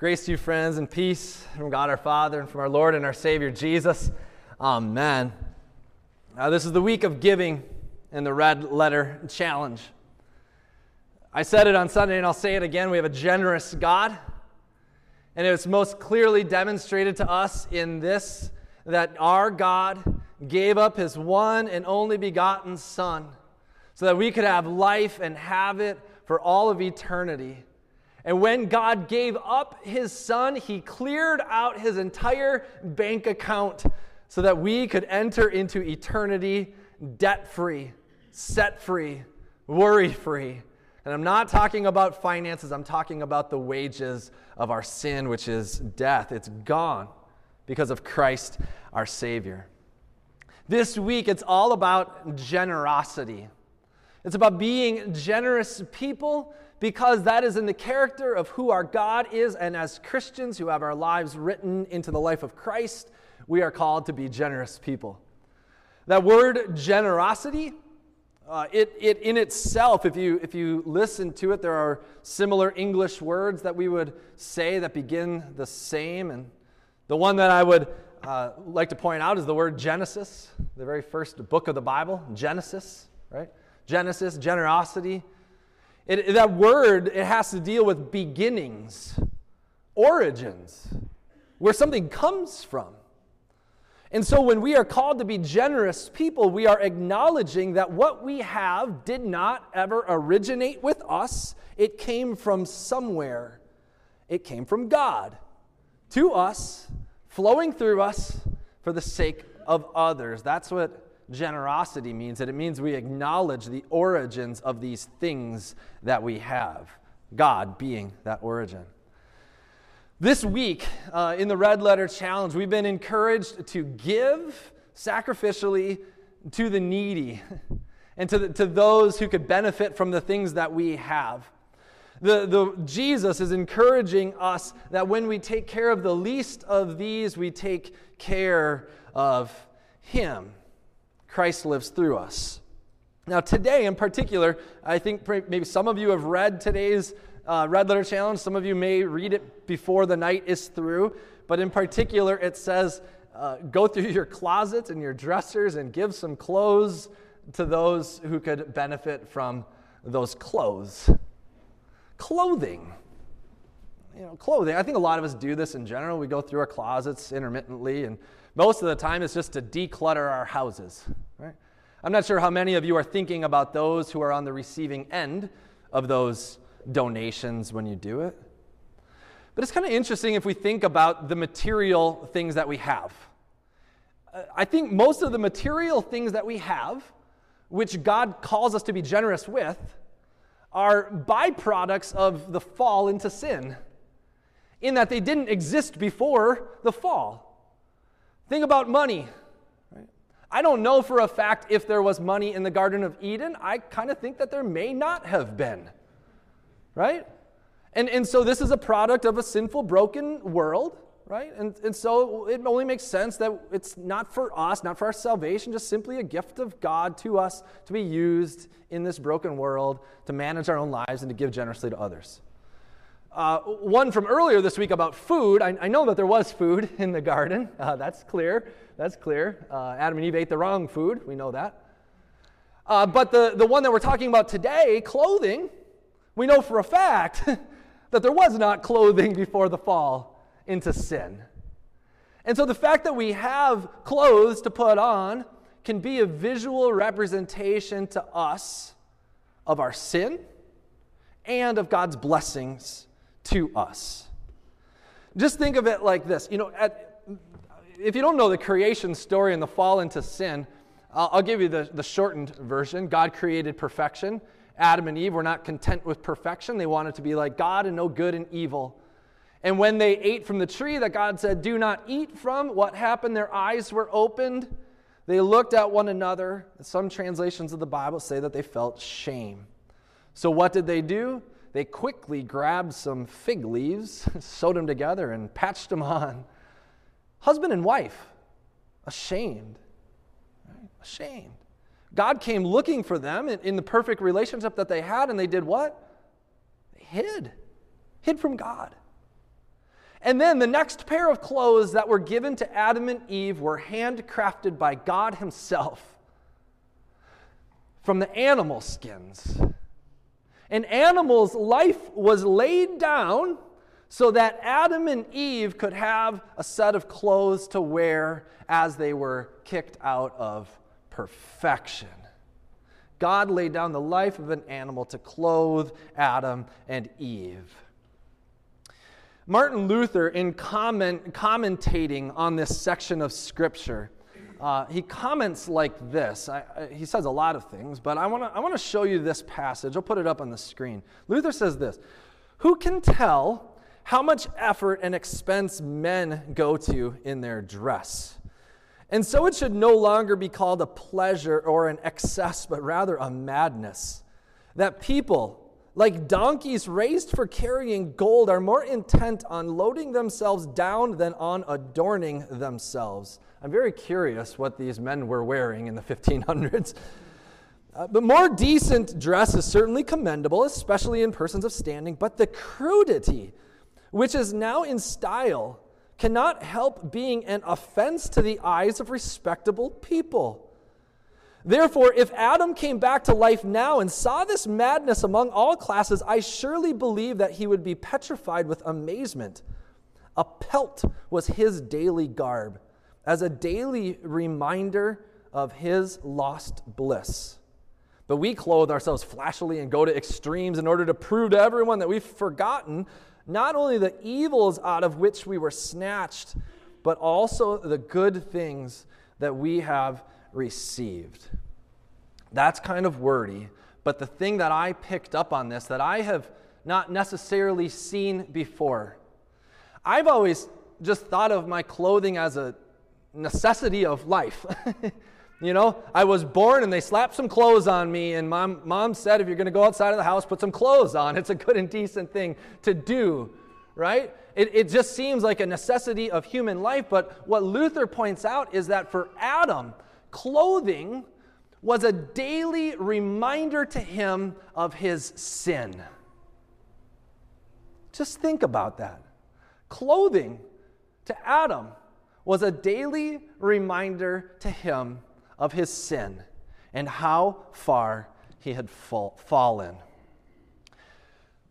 Grace to you, friends, and peace from God our Father and from our Lord and our Savior Jesus. Amen. Uh, this is the week of giving in the red letter challenge. I said it on Sunday and I'll say it again. We have a generous God, and it's most clearly demonstrated to us in this that our God gave up his one and only begotten Son so that we could have life and have it for all of eternity. And when God gave up his son, he cleared out his entire bank account so that we could enter into eternity debt free, set free, worry free. And I'm not talking about finances, I'm talking about the wages of our sin, which is death. It's gone because of Christ our Savior. This week, it's all about generosity. It's about being generous people because that is in the character of who our God is. And as Christians who have our lives written into the life of Christ, we are called to be generous people. That word generosity, uh, it, it in itself, if you, if you listen to it, there are similar English words that we would say that begin the same. And the one that I would uh, like to point out is the word Genesis, the very first book of the Bible, Genesis, right? Genesis, generosity. It, that word, it has to deal with beginnings, origins, where something comes from. And so when we are called to be generous people, we are acknowledging that what we have did not ever originate with us. It came from somewhere. It came from God to us, flowing through us for the sake of others. That's what generosity means that it means we acknowledge the origins of these things that we have, God being that origin. This week uh, in the Red Letter Challenge, we've been encouraged to give sacrificially to the needy and to, the, to those who could benefit from the things that we have. The, the, Jesus is encouraging us that when we take care of the least of these, we take care of Him. Christ lives through us. Now, today in particular, I think maybe some of you have read today's uh, Red Letter Challenge. Some of you may read it before the night is through. But in particular, it says uh, go through your closets and your dressers and give some clothes to those who could benefit from those clothes. Clothing. Know, clothing. I think a lot of us do this in general. We go through our closets intermittently and most of the time, it's just to declutter our houses. Right? I'm not sure how many of you are thinking about those who are on the receiving end of those donations when you do it. But it's kind of interesting if we think about the material things that we have. I think most of the material things that we have, which God calls us to be generous with, are byproducts of the fall into sin, in that they didn't exist before the fall. Think about money. I don't know for a fact if there was money in the Garden of Eden. I kind of think that there may not have been. Right? And, and so this is a product of a sinful, broken world, right? And, and so it only makes sense that it's not for us, not for our salvation, just simply a gift of God to us to be used in this broken world to manage our own lives and to give generously to others. Uh, one from earlier this week about food. I, I, know that there was food in the garden. Uh, that's clear. That's clear. Uh, Adam and Eve ate the wrong food. We know that. Uh, but the, the one that we're talking about today, clothing, we know for a fact that there was not clothing before the fall into sin. And so the fact that we have clothes to put on can be a visual representation to us of our sin and of God's blessings to us. Just think of it like this. You know, at, if you don't know the creation story and the fall into sin, I'll, I'll give you the, the shortened version. God created perfection. Adam and Eve were not content with perfection. They wanted to be like God and know good and evil. And when they ate from the tree that God said, Do not eat from, what happened? Their eyes were opened. They looked at one another. Some translations of the Bible say that they felt shame. So, what did they do? They quickly grabbed some fig leaves, sewed them together, and patched them on. Husband and wife, ashamed. Right? Ashamed. God came looking for them in, in the perfect relationship that they had, and they did what? They hid. Hid from God. And then the next pair of clothes that were given to Adam and Eve were handcrafted by God Himself from the animal skins. An animal's life was laid down so that Adam and Eve could have a set of clothes to wear as they were kicked out of perfection. God laid down the life of an animal to clothe Adam and Eve. Martin Luther, in comment, commentating on this section of Scripture, uh, he comments like this. I, I, he says a lot of things, but I want to I wanna show you this passage. I'll put it up on the screen. Luther says this Who can tell how much effort and expense men go to in their dress? And so it should no longer be called a pleasure or an excess, but rather a madness. That people, like donkeys raised for carrying gold, are more intent on loading themselves down than on adorning themselves. I'm very curious what these men were wearing in the 1500s. Uh, but more decent dress is certainly commendable, especially in persons of standing. But the crudity, which is now in style, cannot help being an offense to the eyes of respectable people. Therefore, if Adam came back to life now and saw this madness among all classes, I surely believe that he would be petrified with amazement. A pelt was his daily garb, as a daily reminder of his lost bliss. But we clothe ourselves flashily and go to extremes in order to prove to everyone that we've forgotten not only the evils out of which we were snatched, but also the good things that we have received. That's kind of wordy, but the thing that I picked up on this that I have not necessarily seen before, I've always just thought of my clothing as a necessity of life. you know, I was born and they slapped some clothes on me, and mom, mom said, if you're going to go outside of the house, put some clothes on. It's a good and decent thing to do, right? It, it just seems like a necessity of human life. But what Luther points out is that for Adam, clothing was a daily reminder to him of his sin. Just think about that. Clothing to Adam was a daily reminder to him of his sin and how far he had fall, fallen.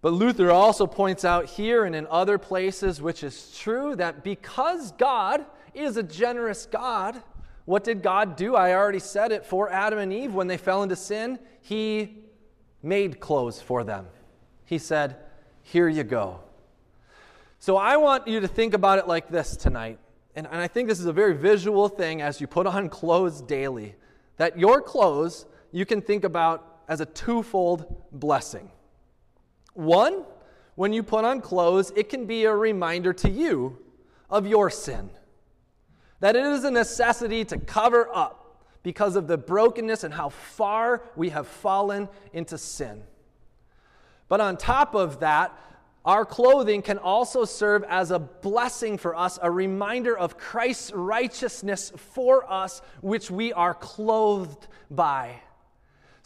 But Luther also points out here and in other places, which is true, that because God is a generous God, what did God do? I already said it for Adam and Eve when they fell into sin. He made clothes for them. He said, Here you go. So I want you to think about it like this tonight. And, and I think this is a very visual thing as you put on clothes daily. That your clothes you can think about as a twofold blessing. One, when you put on clothes, it can be a reminder to you of your sin. That it is a necessity to cover up because of the brokenness and how far we have fallen into sin. But on top of that, our clothing can also serve as a blessing for us, a reminder of Christ's righteousness for us, which we are clothed by.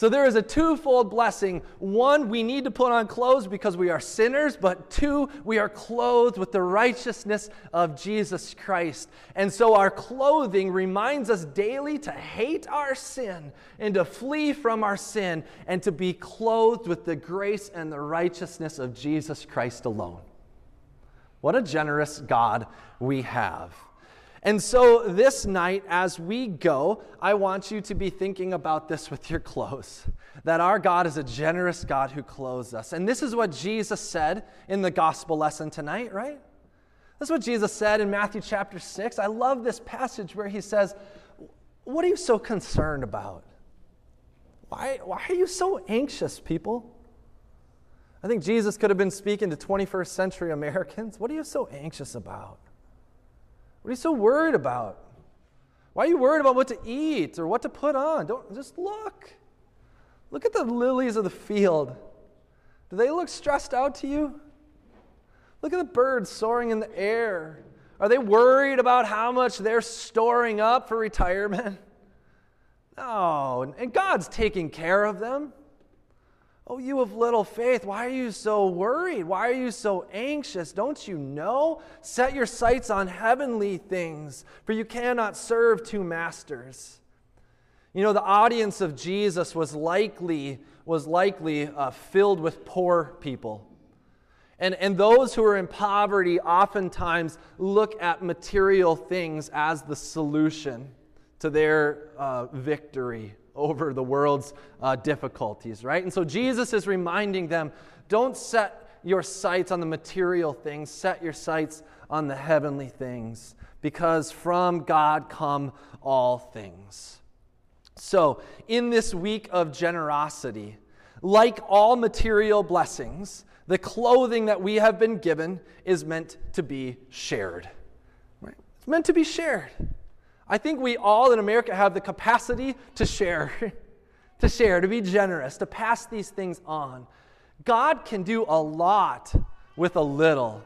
So there is a twofold blessing. One, we need to put on clothes because we are sinners, but two, we are clothed with the righteousness of Jesus Christ. And so our clothing reminds us daily to hate our sin and to flee from our sin and to be clothed with the grace and the righteousness of Jesus Christ alone. What a generous God we have. And so, this night, as we go, I want you to be thinking about this with your clothes that our God is a generous God who clothes us. And this is what Jesus said in the gospel lesson tonight, right? This is what Jesus said in Matthew chapter 6. I love this passage where he says, What are you so concerned about? Why, why are you so anxious, people? I think Jesus could have been speaking to 21st century Americans. What are you so anxious about? What are you so worried about? Why are you worried about what to eat or what to put on? Don't just look. Look at the lilies of the field. Do they look stressed out to you? Look at the birds soaring in the air. Are they worried about how much they're storing up for retirement? No, and God's taking care of them. Oh, you of little faith, why are you so worried? Why are you so anxious? Don't you know? Set your sights on heavenly things, for you cannot serve two masters. You know, the audience of Jesus was likely, was likely uh, filled with poor people. And, and those who are in poverty oftentimes look at material things as the solution to their uh, victory over the world's uh, difficulties, right? And so Jesus is reminding them don't set your sights on the material things, set your sights on the heavenly things, because from God come all things. So, in this week of generosity, like all material blessings, the clothing that we have been given is meant to be shared. Right? It's meant to be shared. I think we all in America have the capacity to share, to share, to be generous, to pass these things on. God can do a lot with a little.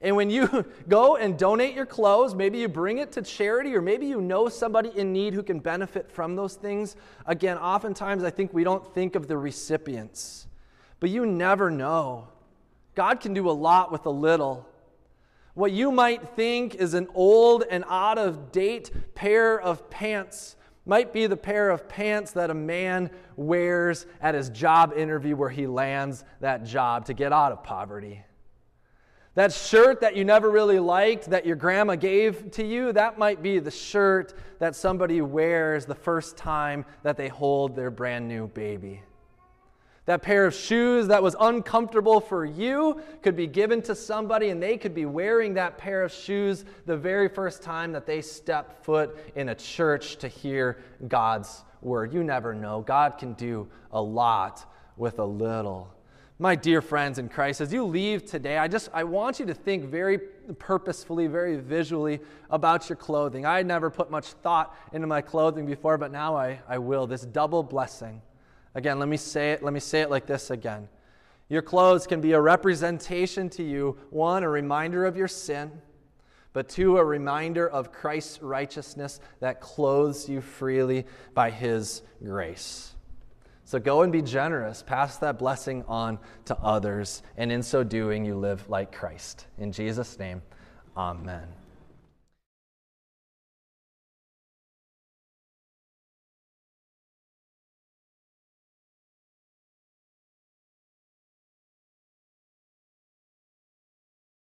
And when you go and donate your clothes, maybe you bring it to charity, or maybe you know somebody in need who can benefit from those things. Again, oftentimes I think we don't think of the recipients, but you never know. God can do a lot with a little. What you might think is an old and out of date pair of pants might be the pair of pants that a man wears at his job interview where he lands that job to get out of poverty. That shirt that you never really liked that your grandma gave to you, that might be the shirt that somebody wears the first time that they hold their brand new baby. That pair of shoes that was uncomfortable for you could be given to somebody, and they could be wearing that pair of shoes the very first time that they step foot in a church to hear God's word. You never know. God can do a lot with a little. My dear friends in Christ, as you leave today, I just I want you to think very purposefully, very visually about your clothing. I had never put much thought into my clothing before, but now I, I will. This double blessing Again, let me say it, let me say it like this again. Your clothes can be a representation to you, one, a reminder of your sin, but two, a reminder of Christ's righteousness that clothes you freely by his grace. So go and be generous. Pass that blessing on to others. And in so doing, you live like Christ. In Jesus' name, amen.